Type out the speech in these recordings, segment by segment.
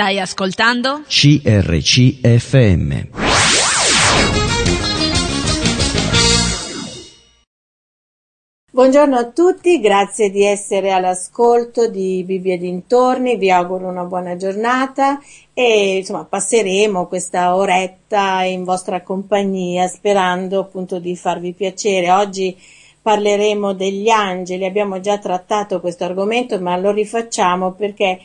Stai ascoltando? CRCFM. Buongiorno a tutti, grazie di essere all'ascolto di Bibbia dintorni, vi auguro una buona giornata e insomma passeremo questa oretta in vostra compagnia sperando appunto di farvi piacere. Oggi parleremo degli angeli, abbiamo già trattato questo argomento ma lo rifacciamo perché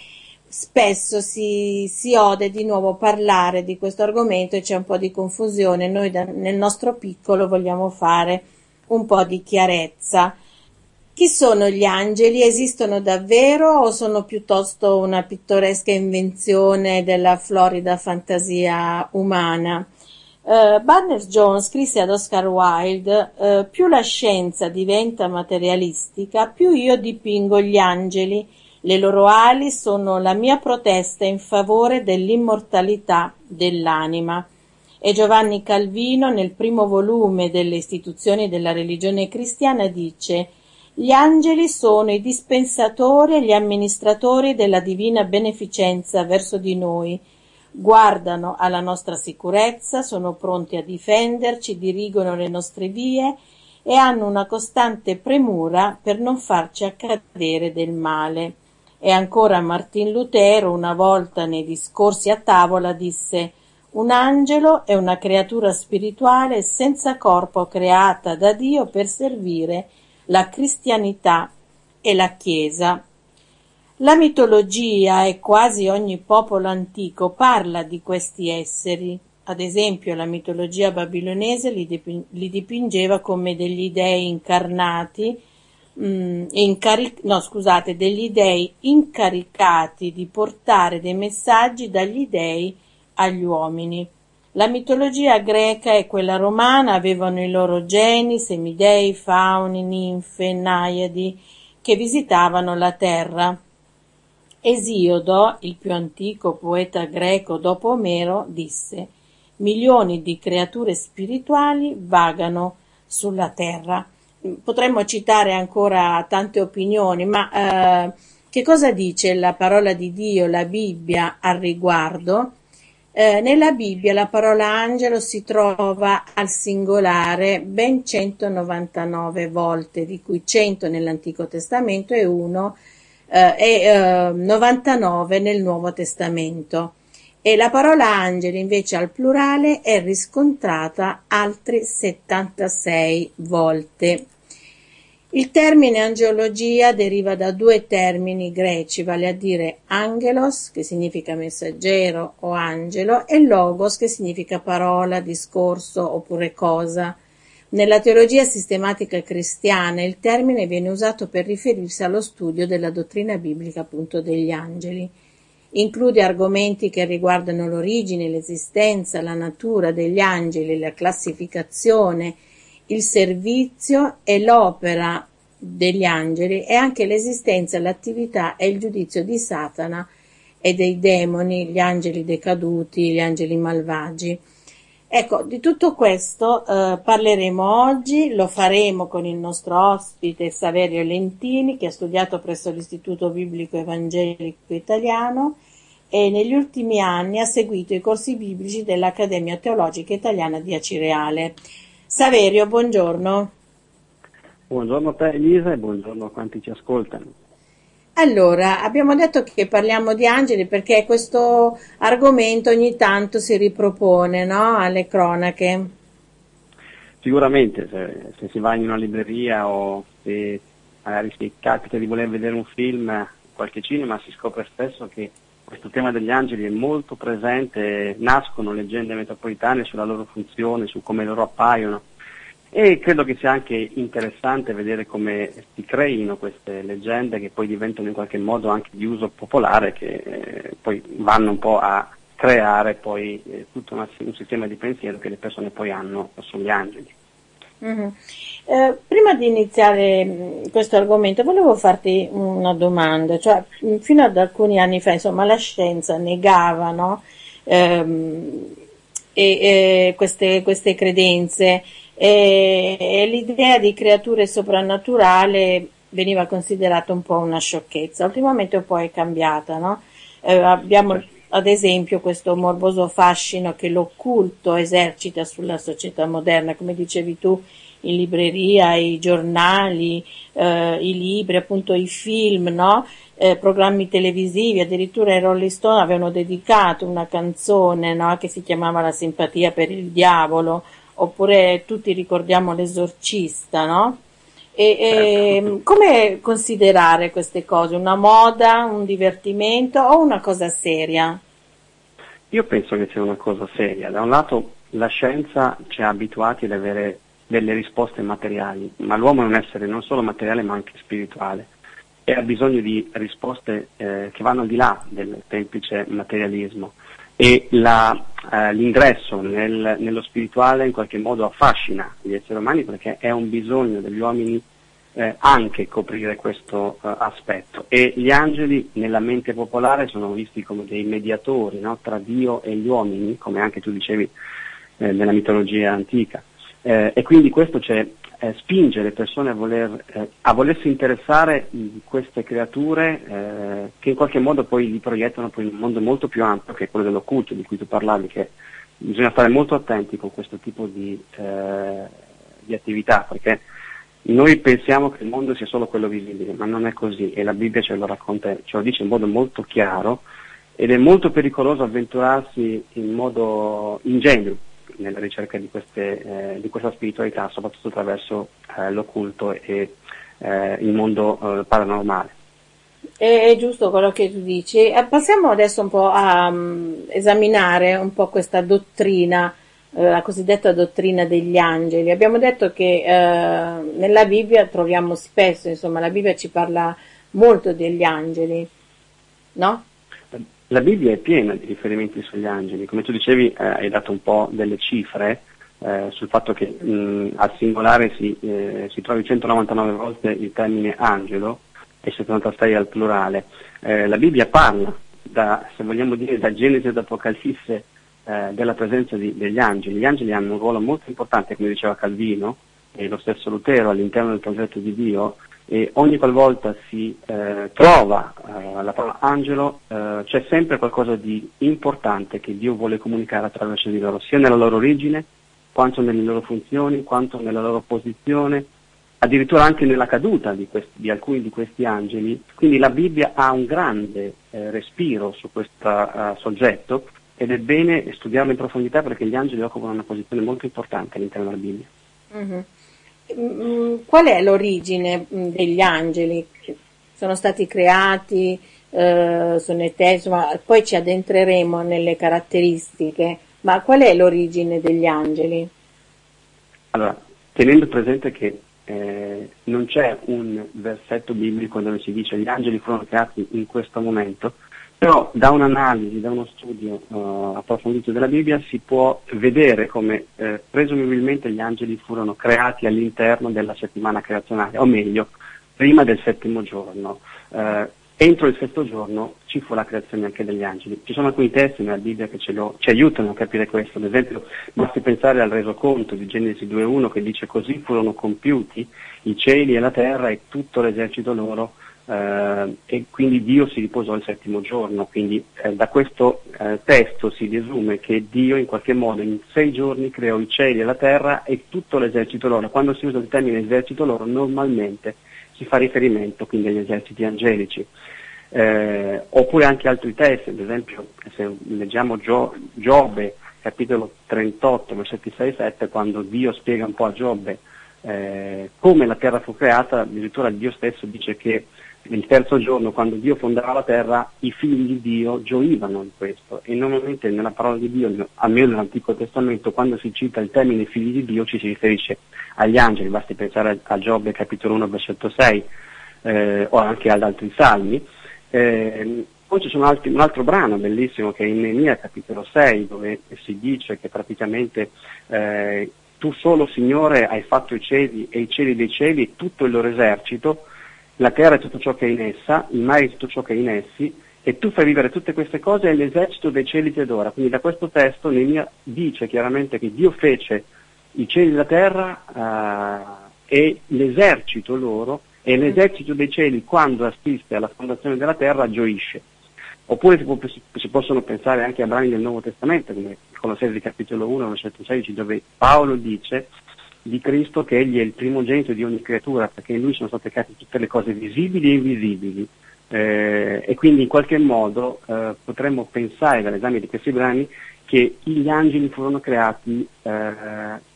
spesso si, si ode di nuovo parlare di questo argomento e c'è un po' di confusione, noi da, nel nostro piccolo vogliamo fare un po' di chiarezza. Chi sono gli angeli? Esistono davvero o sono piuttosto una pittoresca invenzione della florida fantasia umana? Uh, Barnes Jones scrisse ad Oscar Wilde uh, più la scienza diventa materialistica, più io dipingo gli angeli. Le loro ali sono la mia protesta in favore dell'immortalità dell'anima e Giovanni Calvino nel primo volume delle istituzioni della religione cristiana dice gli angeli sono i dispensatori e gli amministratori della divina beneficenza verso di noi, guardano alla nostra sicurezza, sono pronti a difenderci, dirigono le nostre vie e hanno una costante premura per non farci accadere del male. E ancora Martin Lutero una volta nei discorsi a tavola disse un angelo è una creatura spirituale senza corpo creata da Dio per servire la cristianità e la Chiesa. La mitologia e quasi ogni popolo antico parla di questi esseri. Ad esempio la mitologia babilonese li, dipingeva come degli dei incarnati, mh, mm, incaric- no, scusate, degli dei incaricati di portare dei messaggi dagli dei agli uomini. La mitologia greca e quella romana avevano i loro geni, semidei, fauni, ninfe, naiadi, che visitavano la terra. Esiodo, il più antico poeta greco dopo Omero, disse milioni di creature spirituali vagano sulla terra. Potremmo citare ancora tante opinioni, ma eh, che cosa dice la parola di Dio, la Bibbia al riguardo? Eh, nella Bibbia la parola angelo si trova al singolare ben 199 volte, di cui 100 nell'Antico Testamento e, uno, eh, e eh, 99 nel Nuovo Testamento. E la parola angeli invece al plurale è riscontrata altre 76 volte. Il termine angeologia deriva da due termini greci, vale a dire angelos, che significa messaggero o angelo, e logos, che significa parola, discorso oppure cosa. Nella teologia sistematica cristiana il termine viene usato per riferirsi allo studio della dottrina biblica appunto degli angeli. Include argomenti che riguardano l'origine, l'esistenza, la natura degli angeli, la classificazione, il servizio e l'opera degli angeli e anche l'esistenza, l'attività e il giudizio di Satana e dei demoni, gli angeli decaduti, gli angeli malvagi. Ecco, di tutto questo eh, parleremo oggi, lo faremo con il nostro ospite Saverio Lentini che ha studiato presso l'Istituto Biblico Evangelico Italiano e negli ultimi anni ha seguito i corsi biblici dell'Accademia Teologica Italiana di Acireale. Saverio, buongiorno. Buongiorno a te Elisa e buongiorno a quanti ci ascoltano. Allora, abbiamo detto che parliamo di angeli perché questo argomento ogni tanto si ripropone no? alle cronache. Sicuramente, se, se, si va in una libreria o se magari si capita di voler vedere un film in qualche cinema, si scopre spesso che questo tema degli angeli è molto presente, nascono leggende metropolitane sulla loro funzione, su come loro appaiono e credo che sia anche interessante vedere come si creino queste leggende che poi diventano in qualche modo anche di uso popolare che eh, poi vanno un po' a creare poi eh, tutto una, un sistema di pensiero che le persone poi hanno sugli angeli. Mm-hmm. Eh, prima di iniziare mm, questo argomento volevo farti una domanda, cioè mm, fino ad alcuni anni fa insomma la scienza negava no? ehm, e, queste, queste, credenze e, e, l'idea di creature soprannaturali veniva considerata un po' una sciocchezza, ultimamente un po' è cambiata, no? eh, abbiamo ad esempio questo morboso fascino che l'occulto esercita sulla società moderna, come dicevi tu, in libreria, i giornali, eh, i libri, appunto i film, no? eh, programmi televisivi, addirittura i Rolling Stone avevano dedicato una canzone no? che si chiamava La simpatia per il diavolo, oppure tutti ricordiamo l'esorcista, no? E, e, certo. come considerare queste cose? Una moda, un divertimento o una cosa seria? Io penso che sia una cosa seria. Da un lato la scienza ci ha abituati ad avere delle risposte materiali, ma l'uomo è un essere non solo materiale ma anche spirituale e ha bisogno di risposte eh, che vanno al di là del semplice materialismo e la, eh, l'ingresso nel, nello spirituale in qualche modo affascina gli esseri umani perché è un bisogno degli uomini eh, anche coprire questo uh, aspetto e gli angeli nella mente popolare sono visti come dei mediatori no? tra Dio e gli uomini, come anche tu dicevi eh, nella mitologia antica. Eh, e quindi questo eh, spinge le persone a, voler, eh, a, volersi interessare di queste creature eh, che in qualche modo poi li proiettano poi in un mondo molto più ampio che è quello dell'occulto di cui tu parlavi, che bisogna stare molto attenti con questo tipo di, eh, di attività, perché noi pensiamo che il mondo sia solo quello visibile, ma non è così e la Bibbia ce lo racconta, ce lo dice in modo molto chiaro ed è molto pericoloso avventurarsi in modo ingenuo nella ricerca di, queste, eh, di questa spiritualità, soprattutto attraverso eh, l'occulto e eh, il mondo eh, paranormale. È giusto quello che tu dici. Eh, passiamo adesso un po' a um, esaminare un po' questa dottrina la cosiddetta dottrina degli angeli. Abbiamo detto che eh, nella Bibbia troviamo spesso, insomma, la Bibbia ci parla molto degli angeli, no? La Bibbia è piena di riferimenti sugli angeli, come tu dicevi eh, hai dato un po' delle cifre eh, sul fatto che mh, al singolare si, eh, si trovi 199 volte il termine angelo e 76 al plurale. Eh, la Bibbia parla, da, se vogliamo dire, da Genesi ad Apocalisse eh, della presenza di, degli angeli. Gli angeli hanno un ruolo molto importante, come diceva Calvino e lo stesso Lutero, all'interno del progetto di Dio e ogni qualvolta si eh, trova eh, la parola angelo eh, c'è sempre qualcosa di importante che Dio vuole comunicare attraverso di loro, sia nella loro origine, quanto nelle loro funzioni, quanto nella loro posizione, addirittura anche nella caduta di, questi, di alcuni di questi angeli. Quindi la Bibbia ha un grande eh, respiro su questo uh, soggetto ed è bene studiarlo in profondità perché gli angeli occupano una posizione molto importante all'interno della Bibbia. Mm-hmm. Qual è l'origine mm, degli angeli? Sono stati creati, eh, sono eterni, poi ci addentreremo nelle caratteristiche, ma qual è l'origine degli angeli? Allora, tenendo presente che eh, non c'è un versetto biblico dove si dice gli angeli furono creati in questo momento, però da un'analisi, da uno studio uh, approfondito della Bibbia si può vedere come eh, presumibilmente gli angeli furono creati all'interno della settimana creazionale, o meglio, prima del settimo giorno. Uh, entro il sesto giorno ci fu la creazione anche degli angeli. Ci sono alcuni testi nella Bibbia che lo, ci aiutano a capire questo, ad esempio basti pensare al resoconto di Genesi 2.1 che dice così furono compiuti i cieli e la terra e tutto l'esercito loro eh, e quindi Dio si riposò il settimo giorno, quindi eh, da questo eh, testo si desume che Dio in qualche modo in sei giorni creò i cieli e la terra e tutto l'esercito loro. Quando si usa il termine esercito loro normalmente si fa riferimento quindi agli eserciti angelici. Eh, oppure anche altri testi, ad esempio se leggiamo Gio- Giobbe, capitolo 38, versetti 6 e 7, quando Dio spiega un po' a Giobbe eh, come la terra fu creata, addirittura Dio stesso dice che il terzo giorno, quando Dio fondava la terra, i figli di Dio gioivano in questo e normalmente nella parola di Dio, almeno nell'Antico Testamento, quando si cita il termine figli di Dio ci si riferisce agli angeli, basti pensare a Giobbe capitolo 1 versetto 6 eh, o anche ad altri salmi. Eh, poi c'è un altro brano bellissimo che è in Neemia capitolo 6 dove si dice che praticamente eh, tu solo Signore hai fatto i cieli e i cieli dei cieli e tutto il loro esercito la terra e tutto ciò che è in essa, il mare e tutto ciò che è in essi, e tu fai vivere tutte queste cose e l'esercito dei cieli ti adora. Quindi da questo testo Neemia dice chiaramente che Dio fece i cieli e la terra eh, e l'esercito loro, e l'esercito dei cieli quando assiste alla fondazione della terra gioisce. Oppure si, può, si, possono pensare anche a brani del Nuovo Testamento, come Colossesi capitolo 1, versetto 16, dove Paolo dice di Cristo che egli è il primogenito di ogni creatura, perché in lui sono state create tutte le cose visibili e invisibili. Eh, e quindi in qualche modo eh, potremmo pensare dall'esame di questi brani che gli angeli furono creati eh,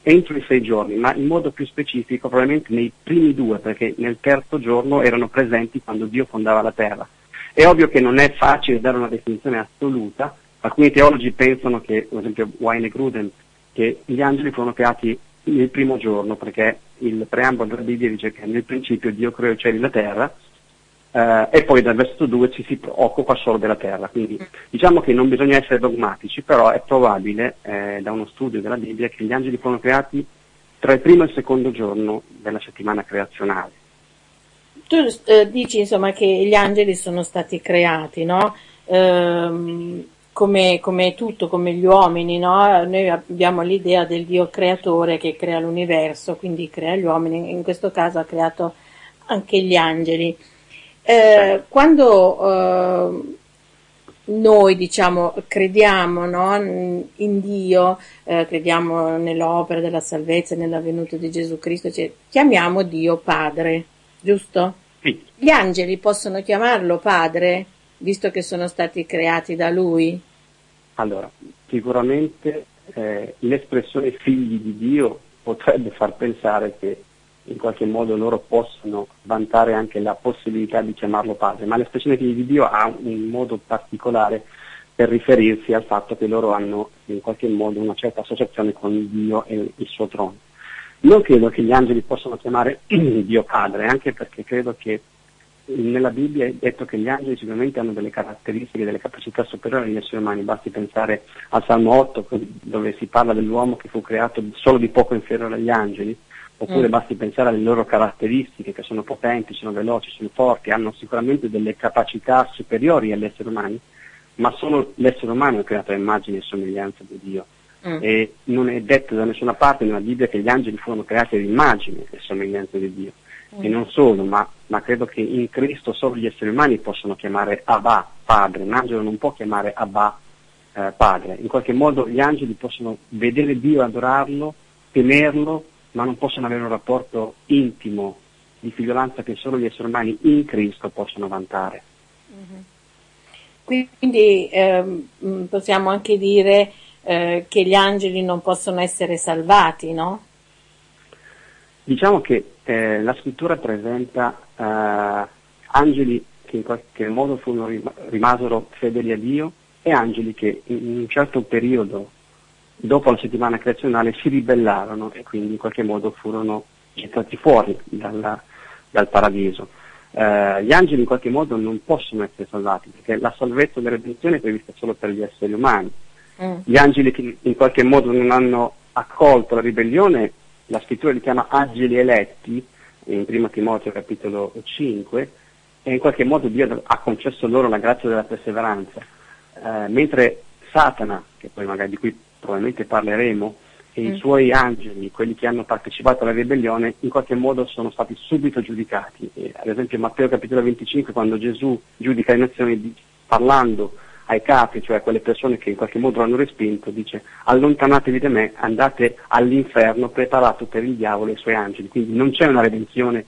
entro i sei giorni, ma in modo più specifico probabilmente nei primi due, perché nel terzo giorno erano presenti quando Dio fondava la terra. È ovvio che non è facile dare una definizione assoluta, alcuni teologi pensano che, per esempio Wayne Gruden, che gli angeli furono creati nel primo giorno, perché il preambolo della Bibbia dice che nel principio Dio creò i cieli e la terra, eh, e poi dal versetto 2 ci si occupa solo della terra. Quindi diciamo che non bisogna essere dogmatici, però è probabile eh, da uno studio della Bibbia che gli angeli furono creati tra il primo e il secondo giorno della settimana creazionale. Tu eh, dici insomma che gli angeli sono stati creati, no? Ehm, come, come, tutto, come gli uomini, no? Noi abbiamo l'idea del Dio creatore che crea l'universo, quindi crea gli uomini, in questo caso ha creato anche gli angeli. Eh, quando eh, noi diciamo crediamo no, in Dio, eh, crediamo nell'opera della salvezza, nella venuta di Gesù Cristo, cioè, chiamiamo Dio Padre, giusto? Sì. Gli angeli possono chiamarlo Padre, visto che sono stati creati da Lui? Allora, sicuramente eh, l'espressione figli di Dio potrebbe far pensare che in qualche modo loro possono vantare anche la possibilità di chiamarlo padre, ma l'espressione figli di Dio ha un modo particolare per riferirsi al fatto che loro hanno in qualche modo una certa associazione con Dio e il suo trono. Non credo che gli angeli possano chiamare Dio padre, anche perché credo che nella Bibbia è detto che gli angeli sicuramente hanno delle caratteristiche, delle capacità superiori agli esseri umani, basti pensare al Salmo 8 dove si parla dell'uomo che fu creato solo di poco inferiore agli angeli, oppure mm. basti pensare alle loro caratteristiche che sono potenti, sono veloci, sono forti, hanno sicuramente delle capacità superiori agli esseri umani, ma solo l'essere umano è creato a immagine e somiglianza di Dio. Mm. E non è detto da nessuna parte nella Bibbia che gli angeli furono creati ad immagine e somiglianza di Dio. Mm. E non solo, ma, ma, credo che in Cristo solo gli esseri umani possono chiamare Abba, padre. Un angelo non può chiamare Abba, eh, padre. In qualche modo gli angeli possono vedere Dio, adorarlo, temerlo, ma non possono avere un rapporto intimo di figliolanza che solo gli esseri umani in Cristo possono vantare. Mm-hmm. Quindi ehm, possiamo anche dire eh, che gli angeli non possono essere salvati, no? Diciamo che eh, la scrittura presenta eh, angeli che in qualche modo furono, rimasero fedeli a Dio e angeli che in un certo periodo dopo la settimana creazionale si ribellarono e quindi in qualche modo furono gettati fuori dalla, dal paradiso. Eh, gli angeli in qualche modo non possono essere salvati perché la salvezza della redenzione è prevista solo per gli esseri umani. Mm. Gli angeli che in qualche modo non hanno accolto la ribellione, la scrittura li chiama angeli eletti, in 1 Timoteo capitolo 5, e in qualche modo Dio ha concesso loro la grazia della perseveranza. Eh, mentre Satana, che poi magari di cui probabilmente parleremo, e mm. i suoi angeli, quelli che hanno partecipato alla ribellione, in qualche modo sono stati subito giudicati. E, ad esempio Matteo capitolo 25, quando Gesù giudica le nazioni parlando ai capi, cioè a quelle persone che in qualche modo l'hanno respinto, dice allontanatevi da me, andate all'inferno preparato per il diavolo e i suoi angeli. Quindi non c'è una redenzione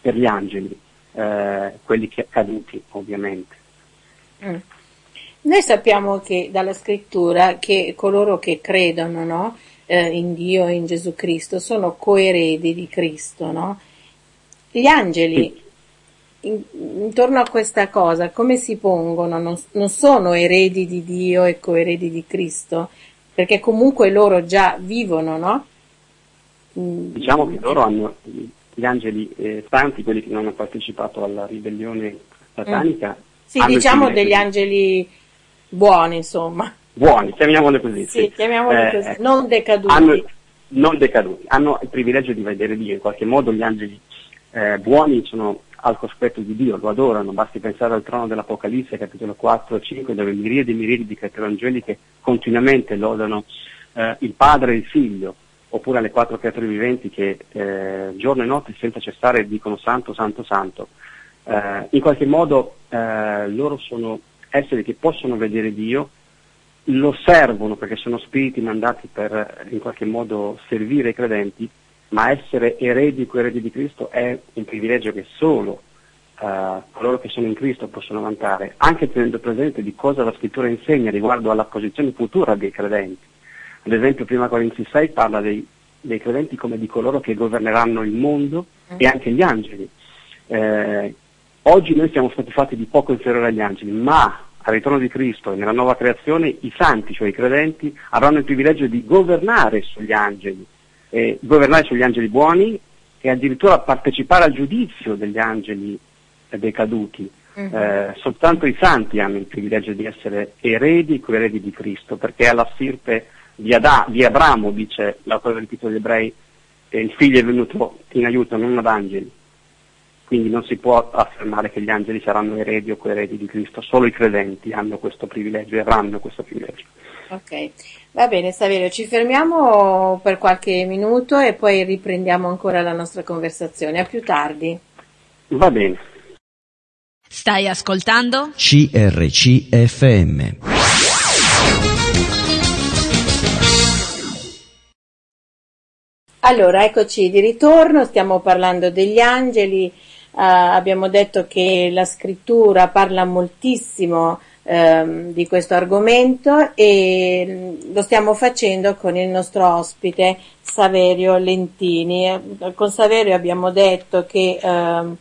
per gli angeli, eh, quelli che caduti ovviamente. Mm. Noi sappiamo che dalla scrittura che coloro che credono no, eh, in Dio e in Gesù Cristo sono coeredi di Cristo, no? Gli angeli in, intorno a questa cosa come si pongono? Non, non, sono eredi di Dio e coeredi di Cristo? Perché comunque loro già vivono, no? Mm. Diciamo che loro hanno gli angeli eh, santi, quelli che non hanno partecipato alla ribellione satanica. Mm. Sì, diciamo degli angeli buoni, insomma. Buoni, chiamiamoli così. Sì, sì. chiamiamoli eh, così, non decaduti. Hanno, non decaduti, hanno il privilegio di vedere Dio, in qualche modo gli angeli eh, buoni sono al cospetto di Dio, lo adorano, basti pensare al trono dell'Apocalisse, capitolo 4 e 5, dove miriadi e miriadi di creature angeliche continuamente lodano eh, il Padre e il Figlio, oppure alle quattro creature viventi che eh, giorno e notte senza cessare dicono Santo, Santo, Santo. Eh, in qualche modo eh, loro sono esseri che possono vedere Dio, lo servono perché sono spiriti mandati per in qualche modo servire i credenti, ma essere eredi e coeredi di Cristo è un privilegio che solo uh, coloro che sono in Cristo possono vantare, anche tenendo presente di cosa la scrittura insegna riguardo alla posizione futura dei credenti. Ad esempio, prima Corinzi 6 parla dei, dei, credenti come di coloro che governeranno il mondo e anche gli angeli. Eh, oggi noi siamo stati fatti di poco inferiore agli angeli, ma al ritorno di Cristo e nella nuova creazione i santi, cioè i credenti, avranno il privilegio di governare sugli angeli, eh, governare sugli angeli buoni e addirittura partecipare al giudizio degli angeli decaduti. Uh-huh. Eh, soltanto i santi hanno il privilegio di essere eredi coeredi di Cristo, perché alla stirpe di, Ad- di Abramo, dice l'autore del titolo degli ebrei, eh, il figlio è venuto in aiuto non ad angeli, quindi non si può affermare che gli angeli saranno eredi o coeredi di Cristo, solo i credenti hanno questo privilegio e avranno questo privilegio. Ok, va bene Saverio, ci fermiamo per qualche minuto e poi riprendiamo ancora la nostra conversazione. A più tardi. Va bene. Stai ascoltando? CRCFM. Allora, eccoci di ritorno, stiamo parlando degli angeli Uh, abbiamo detto che la scrittura parla moltissimo uh, di questo argomento e mm, lo stiamo facendo con il nostro ospite Saverio Lentini. Con Saverio abbiamo detto che uh,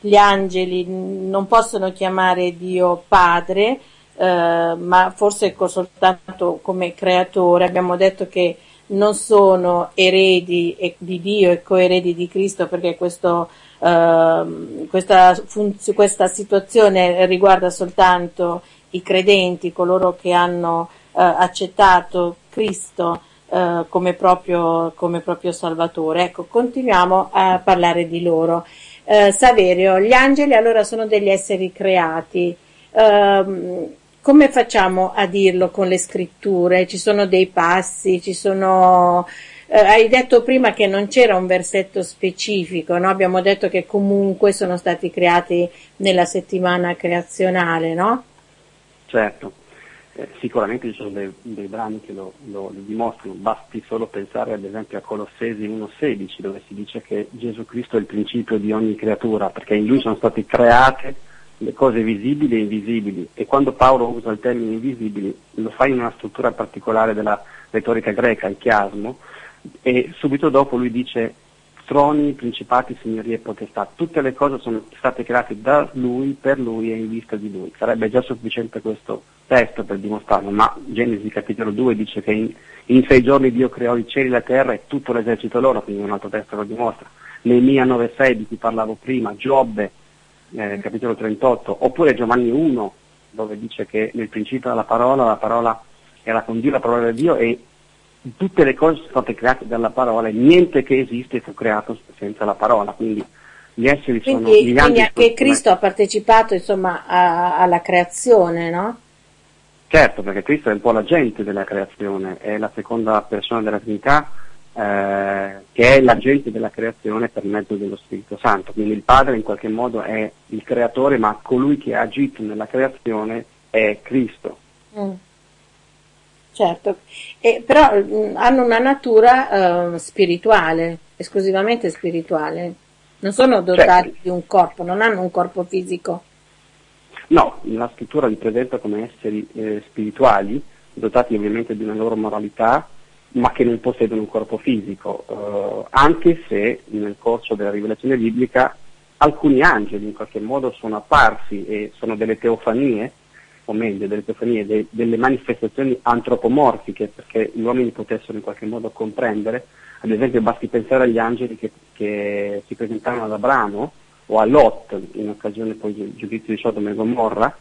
gli angeli non possono chiamare Dio padre, ma forse soltanto come creatore. Abbiamo detto che non sono eredi di Dio e coeredi di Cristo perché questo Uh, questa, funz- questa, situazione riguarda soltanto i credenti, coloro che hanno uh, accettato Cristo uh, come, proprio, come, proprio, Salvatore. Ecco, continuiamo a parlare di loro. Eh, Saverio, gli angeli allora sono degli esseri creati. Ehm, come facciamo a dirlo con le scritture? Ci sono dei passi, ci sono eh, hai detto prima che non c'era un versetto specifico, no? abbiamo detto che comunque sono stati creati nella settimana creazionale, no? Certo, eh, sicuramente ci sono dei, dei brani che lo, lo, lo, dimostrano, basti solo pensare ad esempio a Colossesi 1.16 dove si dice che Gesù Cristo è il principio di ogni creatura, perché in lui sono state create le cose visibili e invisibili e quando Paolo usa il termine invisibili lo fa in una struttura particolare della retorica greca, il chiasmo, e subito dopo lui dice troni, principati, signorie e potestà. Tutte le cose sono state create da lui, per lui e in vista di lui. Sarebbe già sufficiente questo testo per dimostrarlo, ma Genesi capitolo 2 dice che in, in sei giorni Dio creò i cieli, la terra e tutto l'esercito loro, quindi un altro testo lo dimostra. Neemia 9,6 di cui parlavo prima, Giobbe eh, capitolo 38, oppure Giovanni 1 dove dice che nel principio era la parola, la parola era con Dio, la parola di Dio e tutte le cose sono state create dalla parola e niente che esiste fu creato senza la parola, quindi gli esseri quindi, sono... Gli quindi anche Cristo ha partecipato insomma a, alla creazione, no? Certo, perché Cristo è un po' l'agente della creazione, è la seconda persona della Trinità eh, che è l'agente della creazione per mezzo dello Spirito Santo, quindi il Padre in qualche modo è il creatore, ma colui che ha agito nella creazione è Cristo. Mm. Certo, e, però mh, hanno una natura uh, spirituale, esclusivamente spirituale. Non sono dotati certo. di un corpo, non hanno un corpo fisico. No, la scrittura li presenta come esseri eh, spirituali, dotati ovviamente di una loro moralità, ma che non possiedono un corpo fisico, uh, anche se nel corso della rivelazione biblica alcuni angeli in qualche modo sono apparsi e sono delle teofanie o meglio delle teofanie, de, delle manifestazioni antropomorfiche perché gli uomini potessero in qualche modo comprendere, ad esempio basti pensare agli angeli che, che si presentavano ad Abramo o a Lot in occasione poi del giudizio di Sodoma e Gomorra,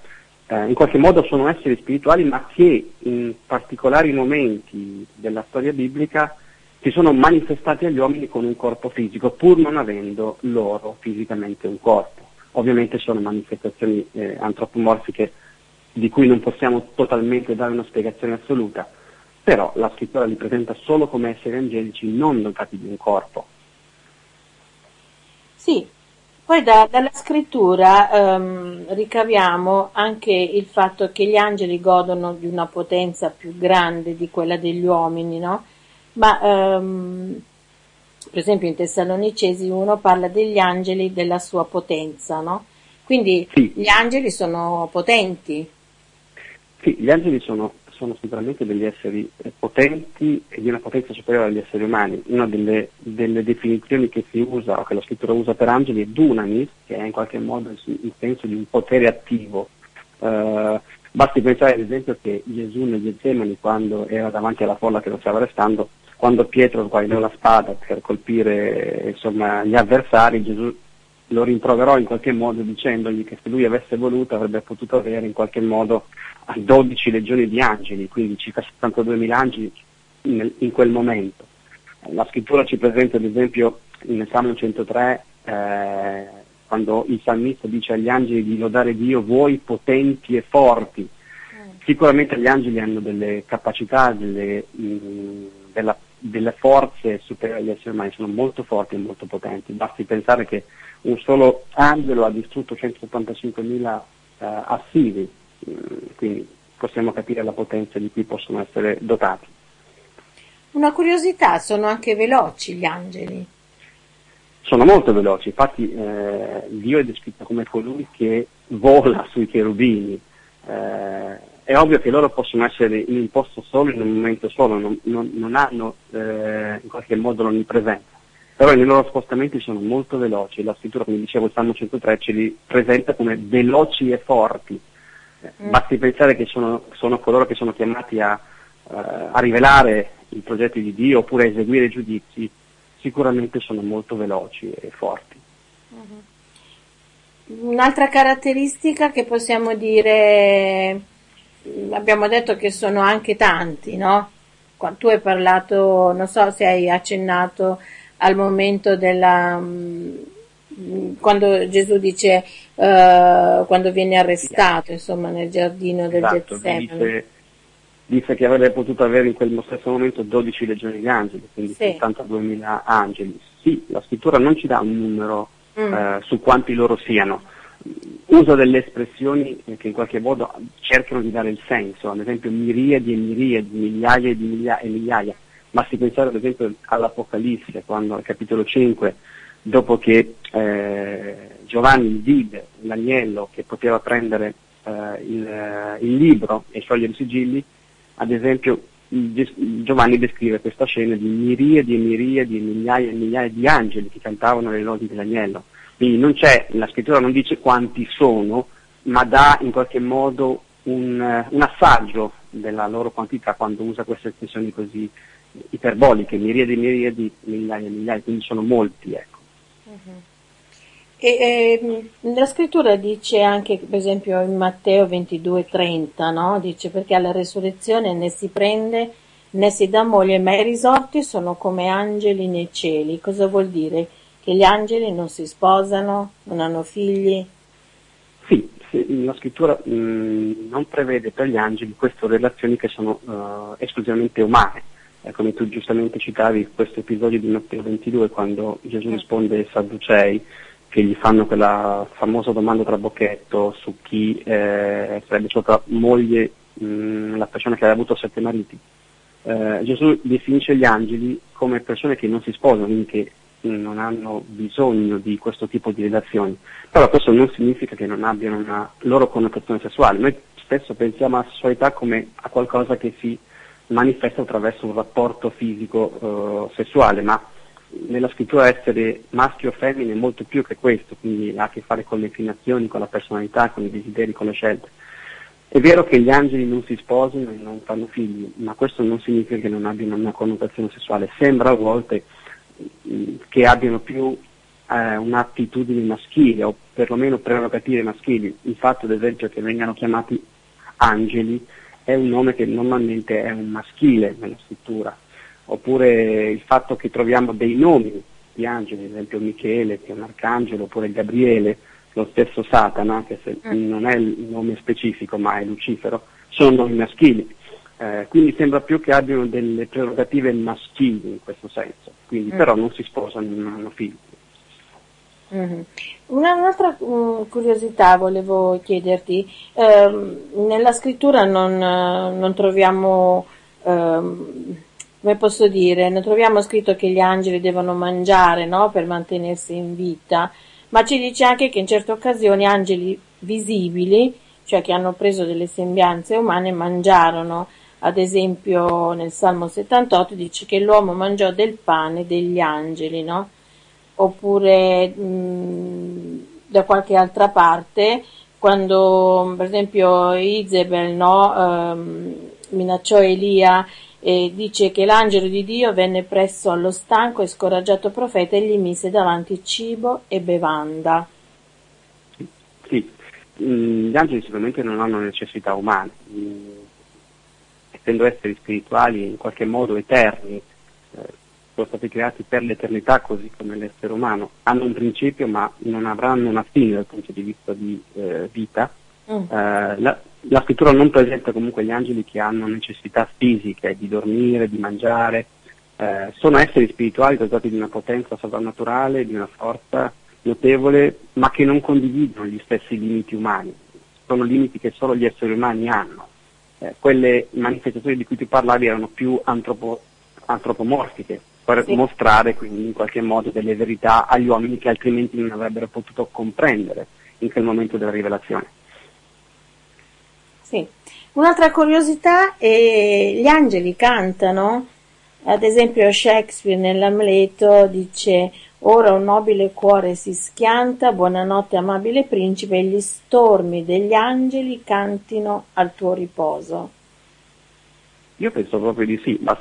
eh, in qualche modo sono esseri spirituali ma che in particolari momenti della storia biblica si sono manifestati agli uomini con un corpo fisico pur non avendo loro fisicamente un corpo. Ovviamente sono manifestazioni eh, antropomorfiche di cui non possiamo totalmente dare una spiegazione assoluta, però la scrittura li presenta solo come esseri angelici non dotati di un corpo. Sì, Poi da, dalla scrittura ehm, ricaviamo anche il fatto che gli angeli godono di una potenza più grande di quella degli uomini, no? Ma ehm, per esempio in Tessalonicesi uno parla degli angeli della sua potenza, no? Quindi Sì. gli angeli sono potenti. Sì, gli angeli sono, sono sicuramente degli esseri eh, potenti e di una potenza superiore agli esseri umani. Una delle, delle definizioni che si usa o che la scrittura usa per angeli è dunamis, che è in qualche modo il, il senso di un potere attivo. Eh, basti pensare ad esempio che Gesù nel Getsemani, quando era davanti alla folla che lo stava arrestando, quando Pietro guardò la spada per colpire insomma, gli avversari, Gesù lo rimproverò in qualche modo dicendogli che se lui avesse voluto avrebbe potuto avere in qualche modo 12 legioni di angeli, quindi circa 72.000 angeli in, in quel momento. La scrittura ci presenta ad esempio nel Salmo 103 eh, quando il salmista dice agli angeli di lodare Dio voi potenti e forti. Sicuramente gli angeli hanno delle capacità, delle, mh, della- delle forze superiori agli esseri umani, sono molto forti e molto potenti. Basti pensare che un solo angelo ha distrutto 185.000 eh, assiri, mh, quindi possiamo capire la potenza di cui possono essere dotati. Una curiosità, sono anche veloci gli angeli. Sono molto veloci, infatti eh, Dio è descritto come colui che vola sui cherubini. Eh, è ovvio che loro possono essere in un posto solo, in un momento solo, non, non- non hanno eh, in qualche modo l'onnipresenza, però nei loro spostamenti sono molto veloci. La scrittura, come dicevo, il Salmo 103 ce li presenta come veloci e forti. Eh, Basti pensare che sono, sono coloro che sono chiamati a, eh, a rivelare i progetti di Dio oppure a eseguire i giudizi, sicuramente sono molto veloci e forti. Un'altra caratteristica che possiamo dire, abbiamo detto che sono anche tanti, no? Tu hai parlato, non so se hai accennato al momento della, mh, mh, quando Gesù dice, eh, quando viene arrestato, insomma, nel giardino del Esatto, Getsemani. disse, disse che avrebbe potuto avere in quel stesso momento 12 legioni di angeli, quindi Sì. 72.000 angeli. Sì, la scrittura non ci dà un numero Mm. eh, su quanti loro siano. Usa delle espressioni che in qualche modo cercano di dare il senso, ad esempio miriadi e miriadi, migliaia e migliaia e migliaia. Basti pensare ad esempio all'Apocalisse, quando al capitolo 5, dopo che eh, Giovanni vide l'agnello che poteva prendere eh, il, eh, il libro e sciogliere i sigilli, ad esempio Giovanni descrive questa scena di miriadi e miriadi, migliaia e migliaia di angeli che cantavano le lodi dell'agnello. Quindi non c'è, la scrittura non dice quanti sono, ma dà in qualche modo un, eh, un assaggio della loro quantità quando usa queste espressioni così iperboliche, miriadi e miriadi, migliaia e migliaia, quindi sono molti. Ecco. E, ehm, nella scrittura dice anche, per esempio, in Matteo 22:30, no? Dice perché alla resurrezione né si prende né si dà moglie, ma i risorti sono come angeli nei cieli. Cosa vuol dire? Che gli angeli non si sposano, non hanno figli? Sì, sì, la scrittura mh, non prevede per gli angeli queste relazioni che sono eh, esclusivamente umane. Eh, come tu giustamente citavi questo episodio di Matteo 22 quando Gesù risponde ai Sadducei che gli fanno quella famosa domanda tra bocchetto su chi eh, sarebbe stata moglie mh, la persona che aveva avuto sette mariti. Eh, Gesù definisce gli angeli come persone che non si sposano, quindi che non hanno bisogno di questo tipo di relazioni. Però questo non significa che non abbiano una loro connotazione sessuale. Noi spesso pensiamo alla sessualità come a qualcosa che si manifesta attraverso un rapporto fisico eh, sessuale, ma nella scrittura essere maschio o femmine è molto più che questo, quindi ha a che fare con le inclinazioni, con la personalità, con i desideri, con le scelte. È vero che gli angeli non si sposano e non fanno figli, ma questo non significa che non abbiano una connotazione sessuale. Sembra a volte che abbiano più eh, un'attitudine maschile o perlomeno prerogative maschili. Il fatto, ad esempio, che vengano chiamati angeli è un nome che normalmente è un maschile nella scrittura. Oppure il fatto che troviamo dei nomi di angeli, ad esempio Michele, che è un arcangelo, oppure Gabriele, lo stesso Satana, anche se non è il nome specifico ma è Lucifero, sono nomi maschili. Eh, quindi sembra più che abbiano delle prerogative maschili in questo senso, quindi, Mm. però non si sposano, non hanno figli. Mm-hmm. Un'altra uh, curiosità volevo chiederti, eh, nella scrittura non, non troviamo, eh, come posso dire, non troviamo scritto che gli angeli devono mangiare no, per mantenersi in vita, ma ci dice anche che in certe occasioni angeli visibili, cioè che hanno preso delle sembianze umane, mangiarono. Ad esempio nel Salmo 78 dice che l'uomo mangiò del pane degli angeli, no? oppure mh, da qualche altra parte, quando per esempio Isabel no, ehm, minacciò Elia e dice che l'angelo di Dio venne presso allo stanco e scoraggiato profeta e gli mise davanti cibo e bevanda. Sì, gli angeli sicuramente non hanno necessità umane, essendo esseri spirituali in qualche modo eterni, eh, sono stati creati per l'eternità così come l'essere umano, hanno un principio ma non avranno una fine dal punto di vista di eh, vita. Mm. Eh, la, la, scrittura non presenta comunque gli angeli che hanno necessità fisiche di dormire, di mangiare, eh, sono esseri spirituali dotati di una potenza sovrannaturale, di una forza notevole, ma che non condividono gli stessi limiti umani, sono limiti che solo gli esseri umani hanno. Eh, quelle manifestazioni di cui tu parlavi erano più antropo, antropomorfiche, per sì. mostrare quindi in qualche modo delle verità agli uomini che altrimenti non avrebbero potuto comprendere in quel momento della rivelazione. Sì. Un'altra curiosità è gli angeli cantano, ad esempio Shakespeare nell'Amleto dice ora un nobile cuore si schianta, buonanotte amabile principe, e gli stormi degli angeli cantino al tuo riposo. Io penso proprio di sì, ma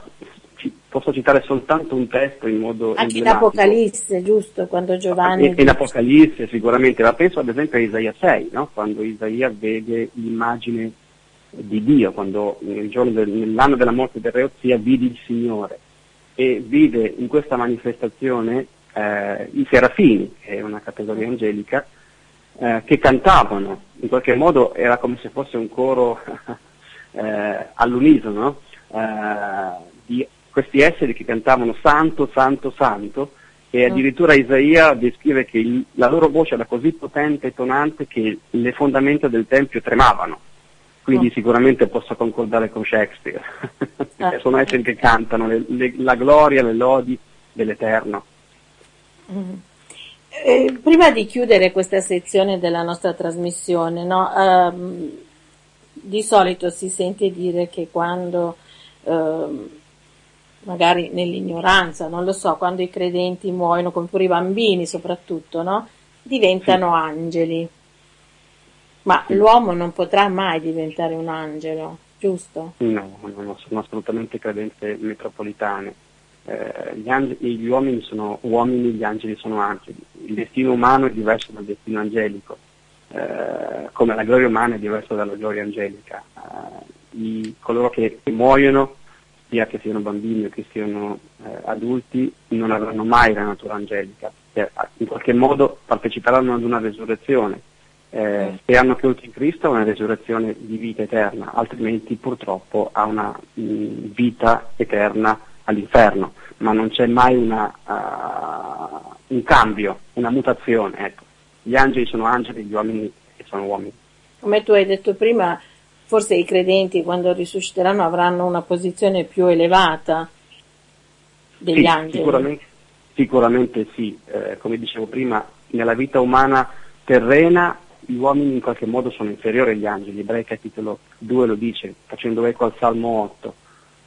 posso citare soltanto un testo in modo Anche in Apocalisse, giusto? Quando Giovanni... In, in Apocalisse sicuramente, ma penso ad esempio a Isaia 6, no? quando Isaia vede l'immagine di Dio, quando nel del, nell'anno della morte del re Ozia vide il Signore e vide in questa manifestazione eh, i serafini, che è una categoria angelica, eh, che cantavano, in qualche modo era come se fosse un coro eh, all'unisono, eh, di questi esseri che cantavano santo, santo, santo, e mm. addirittura Isaia descrive che il, la loro voce era così potente e tonante che le fondamenta del Tempio tremavano. Quindi sicuramente posso concordare con Shakespeare, eh. sono esseri che cantano le, le, la gloria, le lodi dell'Eterno. Mm. Eh, prima di chiudere questa sezione della nostra trasmissione, no, ehm, di solito si sente dire che quando ehm, magari nell'ignoranza, non lo so, quando i credenti muoiono, come pure i bambini soprattutto, no? diventano sì. angeli. Ma l'uomo non potrà mai diventare un angelo, giusto? No, no sono assolutamente credenze metropolitane. Eh, gli, angeli, gli, uomini sono uomini, gli angeli sono angeli. Il destino umano è diverso dal destino angelico, eh, come la gloria umana è diversa dalla gloria angelica. Eh, i, coloro che, che muoiono sia che siano bambini o che siano eh, adulti, non avranno mai la natura angelica, cioè, in qualche modo parteciperanno ad una resurrezione. Eh, mm. se hanno creduto in Cristo a una resurrezione di vita eterna, altrimenti purtroppo a una mh, mm, vita eterna all'inferno, ma non c'è mai una, uh, un cambio, una mutazione. Ecco. Gli angeli sono angeli, gli uomini sono uomini. Come tu hai detto prima, forse i credenti quando risusciteranno avranno una posizione più elevata degli sì, angeli. Sicuramente, sicuramente sì, eh, come dicevo prima, nella vita umana terrena gli uomini in qualche modo sono inferiori agli angeli, Ebrei capitolo 2 lo dice, facendo eco al Salmo 8,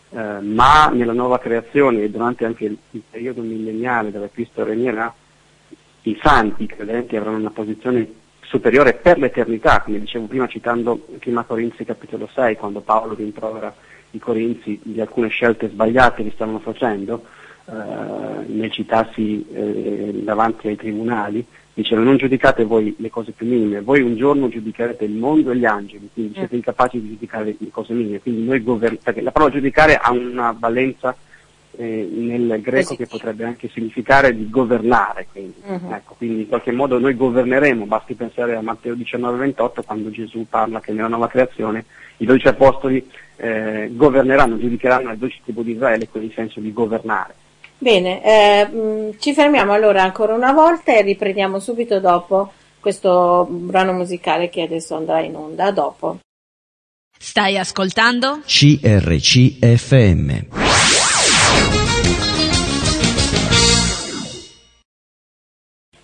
eh, ma nella nuova creazione e durante anche il, il periodo millenniale dove Cristo regnerà, i santi, i credenti avranno una posizione superiore per l'eternità, come dicevo prima citando prima Corinzi capitolo 6, quando Paolo rimprovera i Corinzi di alcune scelte sbagliate che stavano facendo, eh, nel citarsi eh, davanti ai tribunali, diceva non giudicate voi le cose più minime, voi un giorno giudicherete il mondo e gli angeli, quindi siete incapaci di giudicare le cose minime, quindi noi govern- perché la parola giudicare ha una valenza eh, nel greco che potrebbe anche significare di governare, quindi. Uh-huh. Ecco, quindi in qualche modo noi governeremo, basti pensare a Matteo 19-28 quando Gesù parla che nella nuova creazione i dodici apostoli eh, governeranno, giudicheranno le dodici tribù di Israele con il senso di governare. Bene, eh, mm, ci fermiamo allora ancora una volta e riprendiamo subito dopo questo brano musicale che adesso andrà in onda. A dopo. Stai ascoltando? CRCFM.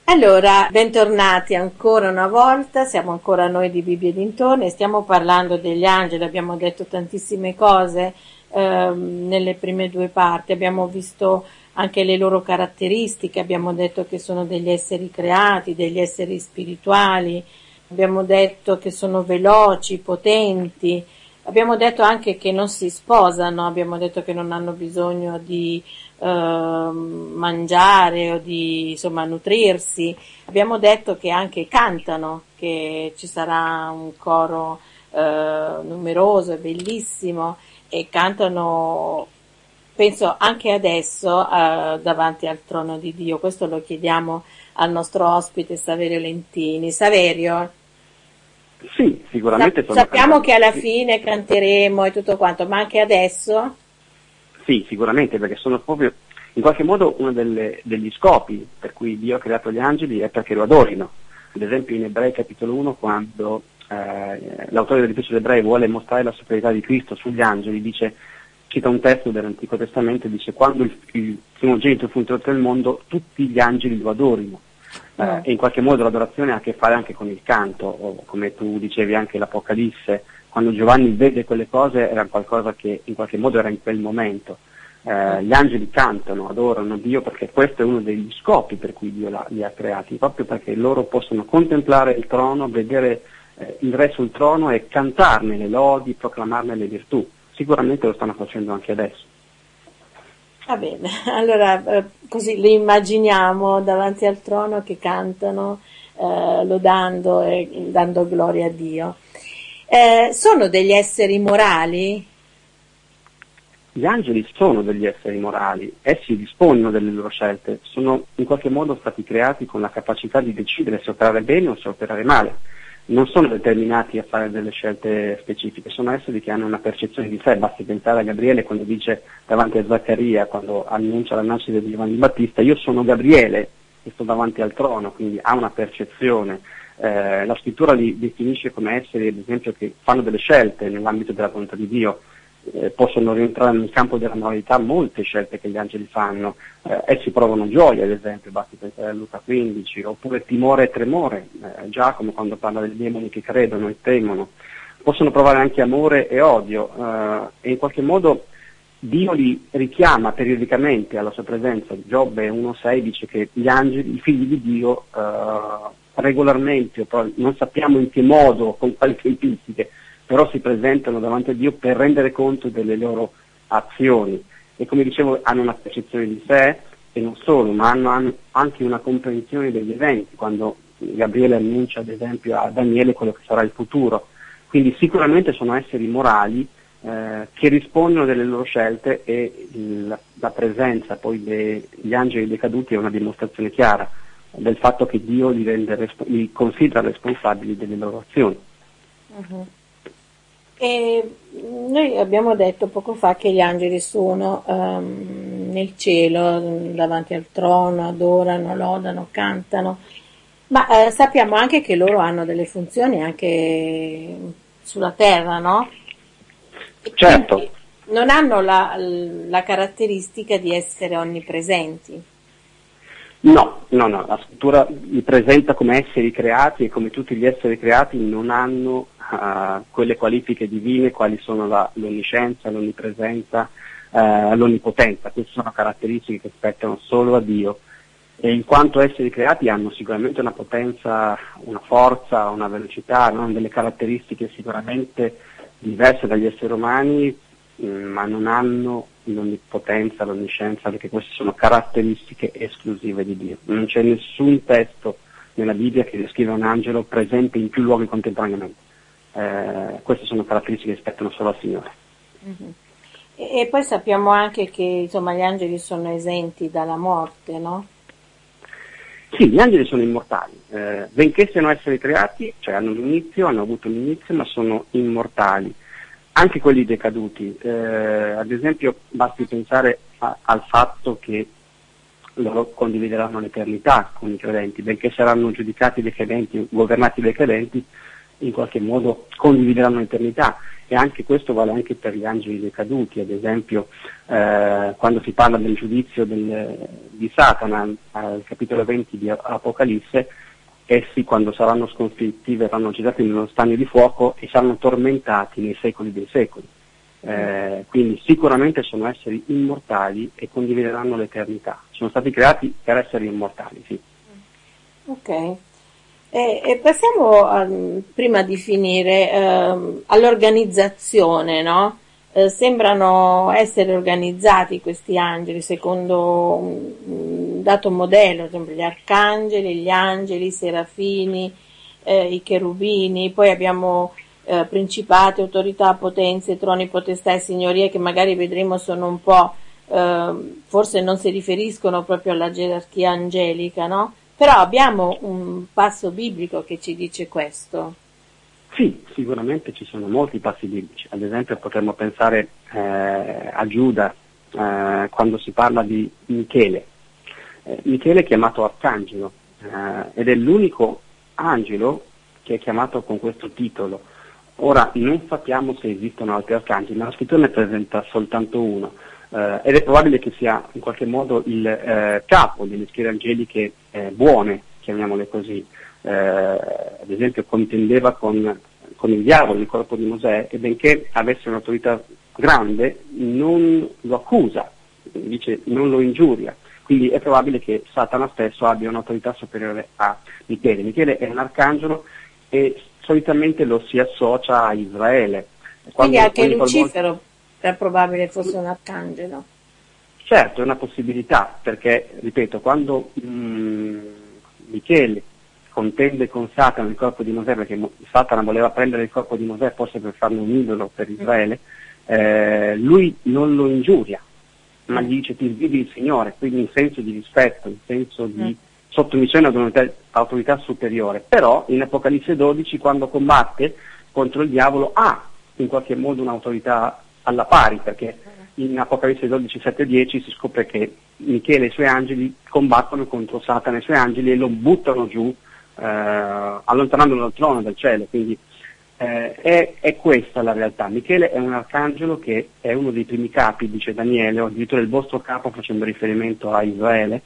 Allora, bentornati ancora una volta, siamo ancora noi di Bibbia e dintorni, stiamo parlando degli angeli, abbiamo detto tantissime cose ehm, nelle prime due parti, abbiamo visto anche le loro caratteristiche, abbiamo detto che sono degli esseri creati, degli esseri spirituali, abbiamo detto che sono veloci, potenti, abbiamo detto anche che non si sposano, abbiamo detto che non hanno bisogno di eh, mangiare o di insomma nutrirsi, abbiamo detto che anche cantano, che ci sarà un coro eh, numeroso e bellissimo e cantano penso anche adesso eh, davanti al trono di Dio. Questo lo chiediamo al nostro ospite Saverio Lentini. Saverio? Sì, sicuramente Sa- sappiamo che alla fine canteremo e tutto quanto, ma anche adesso? Sì, sicuramente, perché sono proprio in qualche modo uno delle, degli scopi per cui Dio ha creato gli angeli è perché lo adorino. Ad esempio in Ebrei capitolo 1 quando eh, l'autore dell'Epistolo Ebrei vuole mostrare la superiorità di Cristo sugli angeli, dice cita un testo dell'Antico Testamento e dice quando il, il primogenito fu introdotto nel mondo tutti gli angeli lo adorino. Eh, mm. e in qualche modo l'adorazione ha a che fare anche con il canto, o come tu dicevi anche l'Apocalisse, quando Giovanni vede quelle cose era qualcosa che in qualche modo era in quel momento. Eh, gli angeli cantano, adorano Dio perché questo è uno degli scopi per cui Dio li ha creati, proprio perché loro possono contemplare il trono, vedere eh, il Re sul trono e cantarne le lodi, proclamarne le virtù sicuramente lo stanno facendo anche adesso. Va bene, allora eh, così li immaginiamo davanti al trono che cantano eh, lodando e dando gloria a Dio. Eh, sono degli esseri morali? Gli angeli sono degli esseri morali, essi dispongono delle loro scelte, sono in qualche modo stati creati con la capacità di decidere se operare bene o se operare male non sono determinati a fare delle scelte specifiche, sono esseri che hanno una percezione di sé, basti pensare a Gabriele quando dice davanti a Zaccaria, quando annuncia la nascita di Giovanni Battista, io sono Gabriele e sto davanti al trono, quindi ha una percezione. Eh, la scrittura li definisce come esseri, ad esempio, che fanno delle scelte nell'ambito della volontà di Dio, eh, possono rientrare nel campo della moralità molte scelte che gli angeli fanno, eh, essi provano gioia ad esempio, basti pensare a Luca 15, oppure timore e tremore, eh, Giacomo quando parla dei demoni che credono e temono, possono provare anche amore e odio eh, e in qualche modo Dio li richiama periodicamente alla sua presenza, Giobbe 1.6 dice che gli angeli, i figli di Dio eh, regolarmente, non sappiamo in che modo, con quali tempistiche, però si presentano davanti a Dio per rendere conto delle loro azioni e come dicevo hanno una percezione di sé e non solo, ma hanno, hanno anche una comprensione degli eventi, quando Gabriele annuncia ad esempio a Daniele quello che sarà il futuro. Quindi sicuramente sono esseri morali eh, che rispondono delle loro scelte e il, la presenza poi degli angeli decaduti è una dimostrazione chiara del fatto che Dio li, rende, li considera responsabili delle loro azioni. Uh-huh. E noi abbiamo detto poco fa che gli angeli sono um, nel cielo, davanti al trono, adorano, lodano, cantano, ma eh, sappiamo anche che loro hanno delle funzioni anche sulla terra, no? certo. Non hanno la, la caratteristica di essere onnipresenti. No, no, no, la scrittura li presenta come esseri creati e come tutti gli esseri creati non hanno uh, quelle qualifiche divine quali sono la, l'onniscienza, l'onnipresenza, uh, l'onnipotenza. Queste sono caratteristiche che spettano solo a Dio e in quanto esseri creati hanno sicuramente una potenza, una forza, una velocità, no? delle caratteristiche sicuramente diverse dagli esseri umani, mm, ma non hanno l'onnipotenza, l'onniscienza, perché queste sono caratteristiche esclusive di Dio. Non c'è nessun testo nella Bibbia che descrive un angelo presente in più luoghi contemporaneamente eh, queste sono caratteristiche che spettano solo al Signore. Mm-hmm. E, e, poi sappiamo anche che insomma, gli angeli sono esenti dalla morte, no? Sì, gli angeli sono immortali, eh, benché siano esseri creati, cioè hanno un inizio, hanno avuto un inizio, ma sono immortali. Anche quelli decaduti, eh, ad esempio basti pensare a, al fatto che loro condivideranno l'eternità con i credenti, benché saranno giudicati dai credenti, governati dai credenti, in qualche modo condivideranno l'eternità e anche questo vale anche per gli angeli decaduti, ad esempio eh, quando si parla del giudizio del, di Satana al capitolo 20 di Apocalisse, essi quando saranno sconfitti verranno gettati nello stagno di fuoco e saranno tormentati nei secoli dei secoli. Eh, quindi sicuramente sono esseri immortali e condivideranno l'eternità. Sono stati creati per essere immortali, sì. Ok. E, e passiamo a, prima di finire eh, all'organizzazione, no? eh, sembrano essere organizzati questi angeli secondo un, dato modello, sempre gli arcangeli, gli angeli, i serafini, eh, i cherubini, poi abbiamo eh, principati, autorità, potenze, troni, potestà e signorie che magari vedremo sono un po', eh, forse non si riferiscono proprio alla gerarchia angelica, no? Però abbiamo un passo biblico che ci dice questo. Sì, sicuramente ci sono molti passi biblici, ad esempio potremmo pensare eh, a Giuda eh, quando si parla di Michele. Eh, Michele è chiamato arcangelo eh, ed è l'unico angelo che è chiamato con questo titolo. Ora non sappiamo se esistono altri arcangeli, ma la scrittura ne presenta soltanto uno eh, ed è probabile che sia in qualche modo il eh, capo delle schiere angeliche eh, buone, chiamiamole così. Eh, ad esempio contendeva con, con, il diavolo, il corpo di Mosè, e benché avesse un'autorità grande, non lo accusa, dice non lo ingiuria. Quindi è probabile che Satana stesso abbia un'autorità superiore a Michele. Michele è un arcangelo e solitamente lo si associa a Israele. Quando, Quindi anche Lucifero è probabile fosse un arcangelo. Certo, è una possibilità, perché, ripeto, quando mm, Michele contende con Satana il corpo di Mosè, perché Satana voleva prendere il corpo di Mosè forse per farne un idolo per. Israele, eh, lui non lo ingiuria, ma gli dice ti svidi il Signore, quindi in senso di rispetto, in senso di mm sottomissione ad un'autorità superiore, però in Apocalisse 12 quando combatte contro il diavolo ha in qualche modo un'autorità alla pari, perché in Apocalisse 12, 7 10 si scopre che Michele e i suoi angeli combattono contro Satana e i suoi angeli e lo buttano giù eh, allontanandolo dal trono del cielo, quindi eh, è, è, questa la realtà. Michele è un arcangelo che è uno dei primi capi, dice Daniele, o addirittura il vostro capo facendo riferimento a Israele,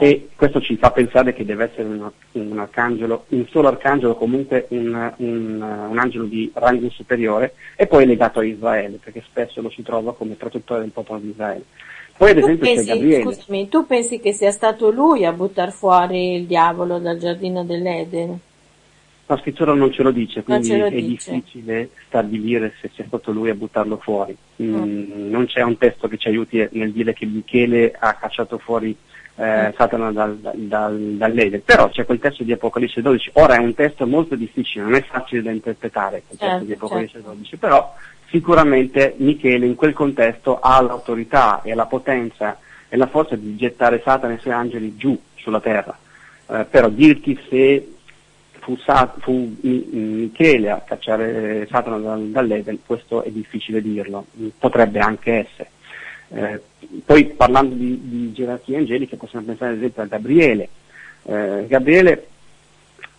e questo ci fa pensare che deve essere un, un arcangelo, un solo arcangelo, comunque un, un, un, angelo di rango superiore e poi legato a Israele, perché spesso lo si trova come protettore del popolo di Israele. Poi ad esempio pensi, c'è Gabriele. Scusami, tu pensi che sia stato lui a buttare fuori il diavolo dal giardino dell'Eden? La scrittura non ce lo dice, quindi lo è dice. difficile stabilire se sia stato lui a buttarlo fuori. Mm. Mm, non c'è un testo che ci aiuti nel dire che Michele ha cacciato fuori eh, Satana dal, dal, dall'Eden. Però c'è quel testo di Apocalisse 12, ora è un testo molto difficile, non è facile da interpretare quel testo certo, di Apocalisse certo. 12, però sicuramente Michele in quel contesto ha l'autorità e la potenza e la forza di gettare Satana e i suoi angeli giù sulla terra. Eh, però dirti se fu, fu, Michele a cacciare Satana dal, dall'Eden, questo è difficile dirlo, potrebbe anche essere. Eh, poi parlando di, di, gerarchie angeliche possiamo pensare ad esempio a Gabriele. Eh, Gabriele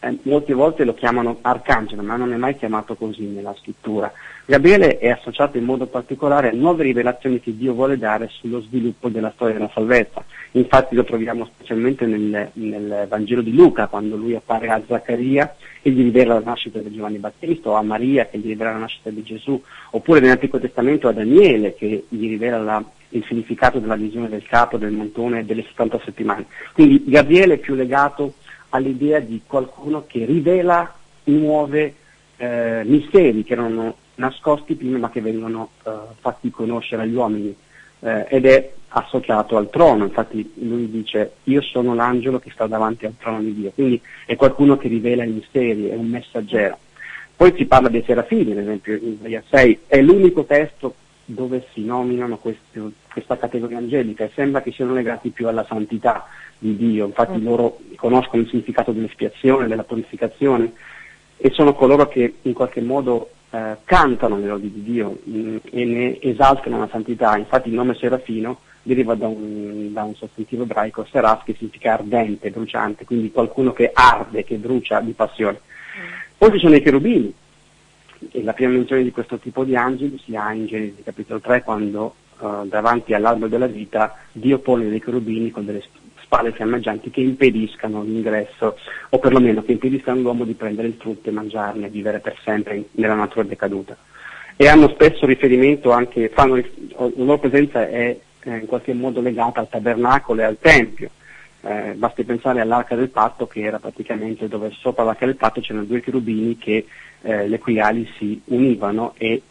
eh, molte volte lo chiamano arcangelo, ma non è mai chiamato così nella scrittura. Gabriele è associato in modo particolare a nuove rivelazioni che Dio vuole dare sullo sviluppo della storia della salvezza. Infatti lo troviamo specialmente nel, nel Vangelo di Luca, quando lui appare a Zaccaria e gli rivela la nascita di Giovanni Battista, o a Maria che gli rivela la nascita di Gesù, oppure nell'Antico Testamento a Daniele che gli rivela la il significato della visione del capo, del montone e delle 70 settimane. Quindi Gabriele è più legato all'idea di qualcuno che rivela nuovi eh, misteri che erano nascosti prima ma che vengono eh, fatti conoscere agli uomini eh, ed è associato al trono, infatti lui dice io sono l'angelo che sta davanti al trono di Dio, quindi è qualcuno che rivela i misteri, è un messaggero. Poi si parla dei serafini, ad esempio in Isaia 6, è l'unico testo dove si nominano questi, questa categoria angelica e sembra che siano legati più alla santità di Dio, infatti mm. loro conoscono il significato dell'espiazione, della purificazione e sono coloro che in qualche modo eh, cantano le lodi di Dio mh, mm, e ne esaltano la santità. Infatti il nome Serafino deriva da un, da un sostantivo ebraico, seraf, che significa ardente, bruciante, quindi qualcuno che arde, che brucia di passione. Poi ci sono i cherubini, e la prima menzione di questo tipo di angeli si ha in Genesi capitolo 3 quando uh, davanti all'albero della vita Dio pone dei cherubini con delle spalle fiammeggianti che impediscano l'ingresso o perlomeno che impediscano all'uomo di prendere il frutto e mangiarne e vivere per sempre in, nella natura decaduta. E hanno spesso riferimento anche, fanno, la loro presenza è eh, in qualche modo legata al tabernacolo e al tempio. Eh, basti pensare all'arca del patto che era praticamente dove sopra l'arca del patto c'erano due cherubini che eh, le cui ali si univano e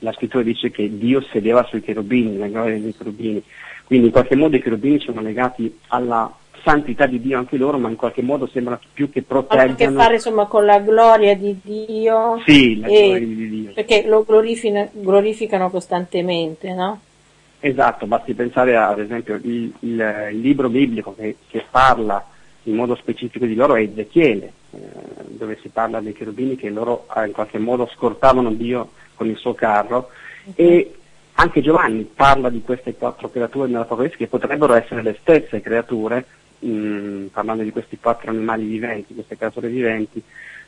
la scrittura dice che Dio sedeva sui cherubini, la gloria dei cherubini. Quindi in qualche modo i cherubini sono legati alla santità di Dio anche loro, ma in qualche modo sembra più che proteggano. Ha a che fare insomma con la gloria di Dio. Sì, la gloria di Dio. Perché lo glorificano, glorificano costantemente, no? Esatto, basti pensare ad esempio il, il, il libro biblico che, che, parla in modo specifico di loro è Ezechiele, eh, dove si parla dei cherubini che loro eh, in qualche modo scortavano Dio con il suo carro e anche Giovanni parla di queste quattro creature nell'Apocalisse che potrebbero essere le stesse creature, mh, mm, parlando di questi quattro animali viventi, queste creature viventi,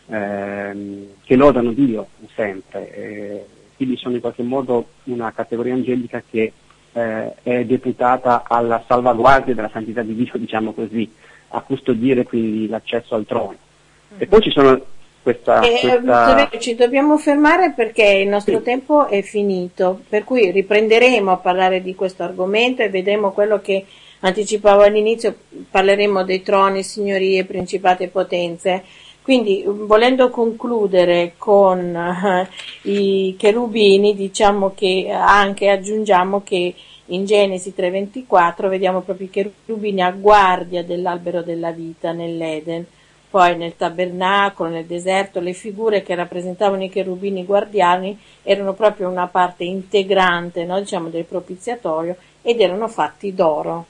ehm, che lodano Dio sempre. Eh, quindi sono in qualche modo una categoria angelica che eh, è deputata alla salvaguardia della santità di Dio, diciamo così, a custodire quindi l'accesso al trono. Mm-hmm. E poi ci sono questa, eh, questa... Ci dobbiamo fermare perché il nostro sì. tempo è finito, per cui riprenderemo a parlare di questo argomento e vedremo quello che anticipavo all'inizio, parleremo dei troni, signorie, principati e potenze. Quindi, volendo concludere con uh, i cherubini, diciamo che anche aggiungiamo che in Genesi 3:24 vediamo proprio i cherubini a guardia dell'albero della vita nell'Eden. Poi nel tabernacolo, nel deserto, le figure che rappresentavano i cherubini guardiani erano proprio una parte integrante no, diciamo, del propiziatorio ed erano fatti d'oro.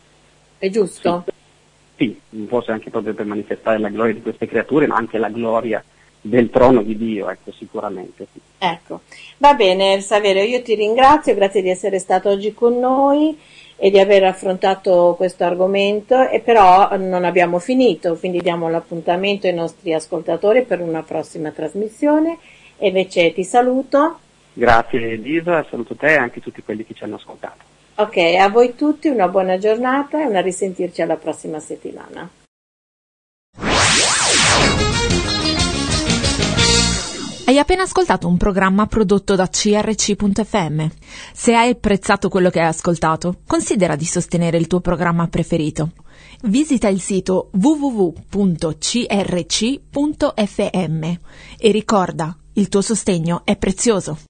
È giusto? Sì. Sì, forse anche proprio per manifestare la gloria di queste creature, ma anche la gloria del trono di Dio, ecco, sicuramente. Sì. Ecco, va bene Saverio, io ti ringrazio, grazie di essere stato oggi con noi e di aver affrontato questo argomento, e però non abbiamo finito, quindi diamo l'appuntamento ai nostri ascoltatori per una prossima trasmissione e invece ti saluto. Grazie Elisa, saluto te e anche tutti quelli che ci hanno ascoltato. Ok, a voi tutti una buona giornata e una risentirci alla prossima settimana. Hai appena ascoltato un programma prodotto da crc.fm. Se hai apprezzato quello che hai ascoltato, considera di sostenere il tuo programma preferito. Visita il sito www.crc.fm e ricorda, il tuo sostegno è prezioso.